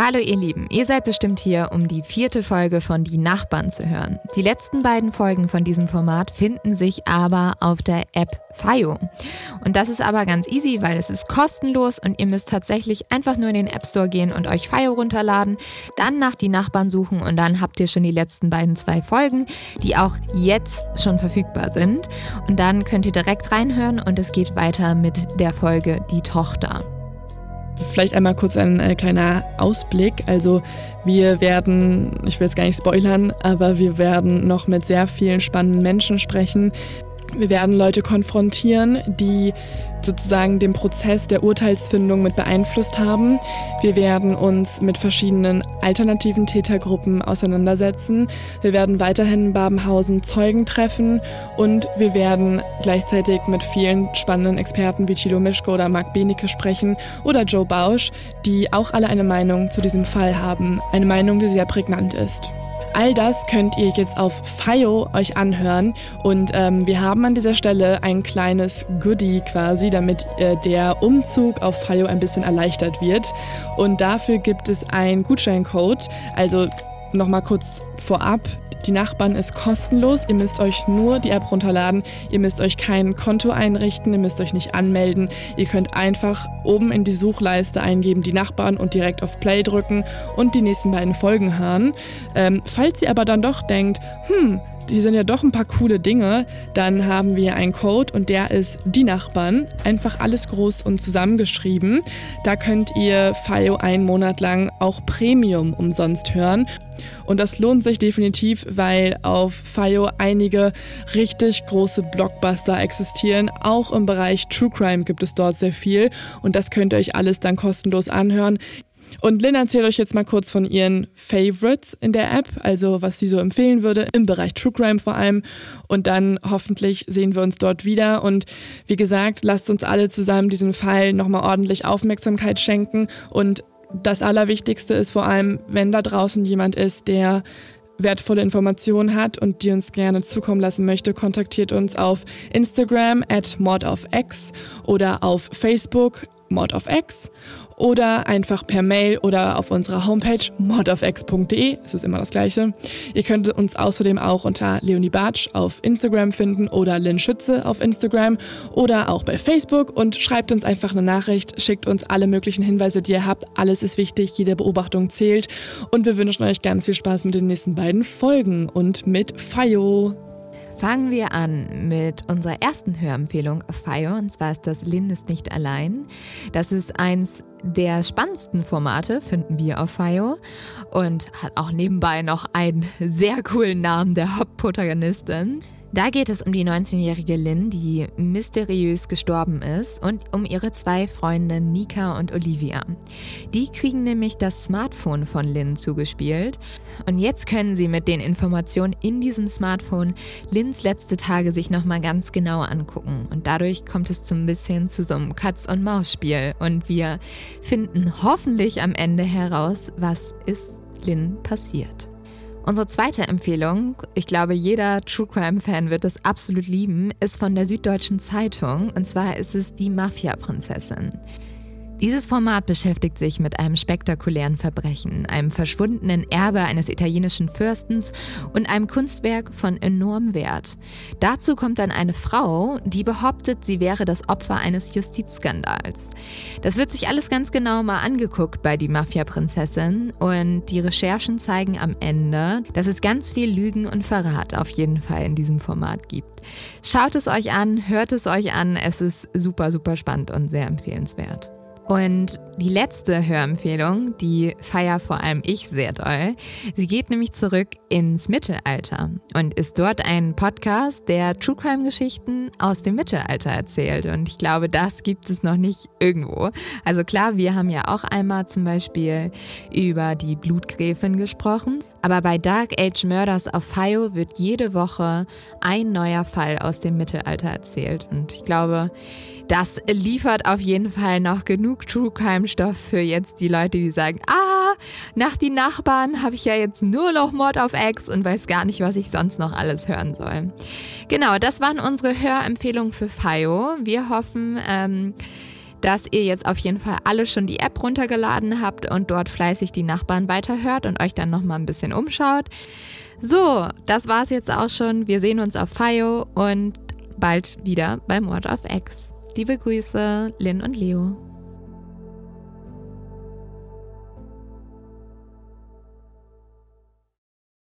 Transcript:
Hallo ihr Lieben, ihr seid bestimmt hier, um die vierte Folge von Die Nachbarn zu hören. Die letzten beiden Folgen von diesem Format finden sich aber auf der App Fayo. Und das ist aber ganz easy, weil es ist kostenlos und ihr müsst tatsächlich einfach nur in den App Store gehen und euch Fayo runterladen, dann nach Die Nachbarn suchen und dann habt ihr schon die letzten beiden zwei Folgen, die auch jetzt schon verfügbar sind. Und dann könnt ihr direkt reinhören und es geht weiter mit der Folge Die Tochter. Vielleicht einmal kurz ein äh, kleiner Ausblick. Also wir werden, ich will jetzt gar nicht spoilern, aber wir werden noch mit sehr vielen spannenden Menschen sprechen. Wir werden Leute konfrontieren, die sozusagen den Prozess der Urteilsfindung mit beeinflusst haben. Wir werden uns mit verschiedenen alternativen Tätergruppen auseinandersetzen. Wir werden weiterhin in Babenhausen Zeugen treffen und wir werden gleichzeitig mit vielen spannenden Experten wie Thilo Mischke oder Marc Benecke sprechen oder Joe Bausch, die auch alle eine Meinung zu diesem Fall haben. Eine Meinung, die sehr prägnant ist. All das könnt ihr jetzt auf FIO euch anhören. Und ähm, wir haben an dieser Stelle ein kleines Goodie quasi, damit äh, der Umzug auf FIO ein bisschen erleichtert wird. Und dafür gibt es einen Gutscheincode, also nochmal kurz vorab, die Nachbarn ist kostenlos. Ihr müsst euch nur die App runterladen. Ihr müsst euch kein Konto einrichten. Ihr müsst euch nicht anmelden. Ihr könnt einfach oben in die Suchleiste eingeben, die Nachbarn und direkt auf Play drücken und die nächsten beiden Folgen hören. Ähm, falls ihr aber dann doch denkt, hm, die sind ja doch ein paar coole Dinge, dann haben wir einen Code und der ist die Nachbarn. Einfach alles groß und zusammengeschrieben. Da könnt ihr FIO einen Monat lang auch Premium umsonst hören. Und das lohnt sich definitiv, weil auf FIO einige richtig große Blockbuster existieren. Auch im Bereich True Crime gibt es dort sehr viel. Und das könnt ihr euch alles dann kostenlos anhören. Und Lynn erzählt euch jetzt mal kurz von ihren Favorites in der App, also was sie so empfehlen würde, im Bereich True Crime vor allem. Und dann hoffentlich sehen wir uns dort wieder. Und wie gesagt, lasst uns alle zusammen diesem Fall nochmal ordentlich Aufmerksamkeit schenken. Und das Allerwichtigste ist vor allem, wenn da draußen jemand ist, der wertvolle Informationen hat und die uns gerne zukommen lassen möchte, kontaktiert uns auf Instagram at modofx oder auf Facebook modofx oder einfach per Mail oder auf unserer Homepage modofx.de. Es ist immer das Gleiche. Ihr könnt uns außerdem auch unter Leonie Bartsch auf Instagram finden oder Lynn Schütze auf Instagram oder auch bei Facebook und schreibt uns einfach eine Nachricht, schickt uns alle möglichen Hinweise, die ihr habt. Alles ist wichtig, jede Beobachtung zählt und wir wünschen euch ganz viel Spaß mit den nächsten beiden Folgen und mit Fayo. Fangen wir an mit unserer ersten Hörempfehlung Fire. Und zwar ist das Lynn ist nicht allein. Das ist eins der spannendsten Formate, finden wir auf Fire. Und hat auch nebenbei noch einen sehr coolen Namen der Hauptprotagonistin. Da geht es um die 19-jährige Lynn, die mysteriös gestorben ist und um ihre zwei Freunde Nika und Olivia. Die kriegen nämlich das Smartphone von Lynn zugespielt und jetzt können sie mit den Informationen in diesem Smartphone Lynns letzte Tage sich nochmal ganz genau angucken und dadurch kommt es ein bisschen zu so einem Katz-und-Maus-Spiel und wir finden hoffentlich am Ende heraus, was ist Lynn passiert. Unsere zweite Empfehlung, ich glaube, jeder True Crime-Fan wird das absolut lieben, ist von der Süddeutschen Zeitung. Und zwar ist es Die Mafia-Prinzessin. Dieses Format beschäftigt sich mit einem spektakulären Verbrechen, einem verschwundenen Erbe eines italienischen Fürstens und einem Kunstwerk von enormem Wert. Dazu kommt dann eine Frau, die behauptet, sie wäre das Opfer eines Justizskandals. Das wird sich alles ganz genau mal angeguckt bei die Mafia-Prinzessin und die Recherchen zeigen am Ende, dass es ganz viel Lügen und Verrat auf jeden Fall in diesem Format gibt. Schaut es euch an, hört es euch an, es ist super, super spannend und sehr empfehlenswert. Und die letzte Hörempfehlung, die feier vor allem ich sehr doll. Sie geht nämlich zurück ins Mittelalter und ist dort ein Podcast, der True Crime Geschichten aus dem Mittelalter erzählt. Und ich glaube, das gibt es noch nicht irgendwo. Also klar, wir haben ja auch einmal zum Beispiel über die Blutgräfin gesprochen. Aber bei Dark Age Murders auf FIO wird jede Woche ein neuer Fall aus dem Mittelalter erzählt. Und ich glaube, das liefert auf jeden Fall noch genug True Crime Stoff für jetzt die Leute, die sagen, ah, nach die Nachbarn habe ich ja jetzt nur noch Mord auf Ex und weiß gar nicht, was ich sonst noch alles hören soll. Genau, das waren unsere Hörempfehlungen für FIO. Wir hoffen, ähm, dass ihr jetzt auf jeden Fall alle schon die App runtergeladen habt und dort fleißig die Nachbarn weiterhört und euch dann nochmal ein bisschen umschaut. So, das war's jetzt auch schon. Wir sehen uns auf FIO und bald wieder beim Word of X. Liebe Grüße, Lynn und Leo.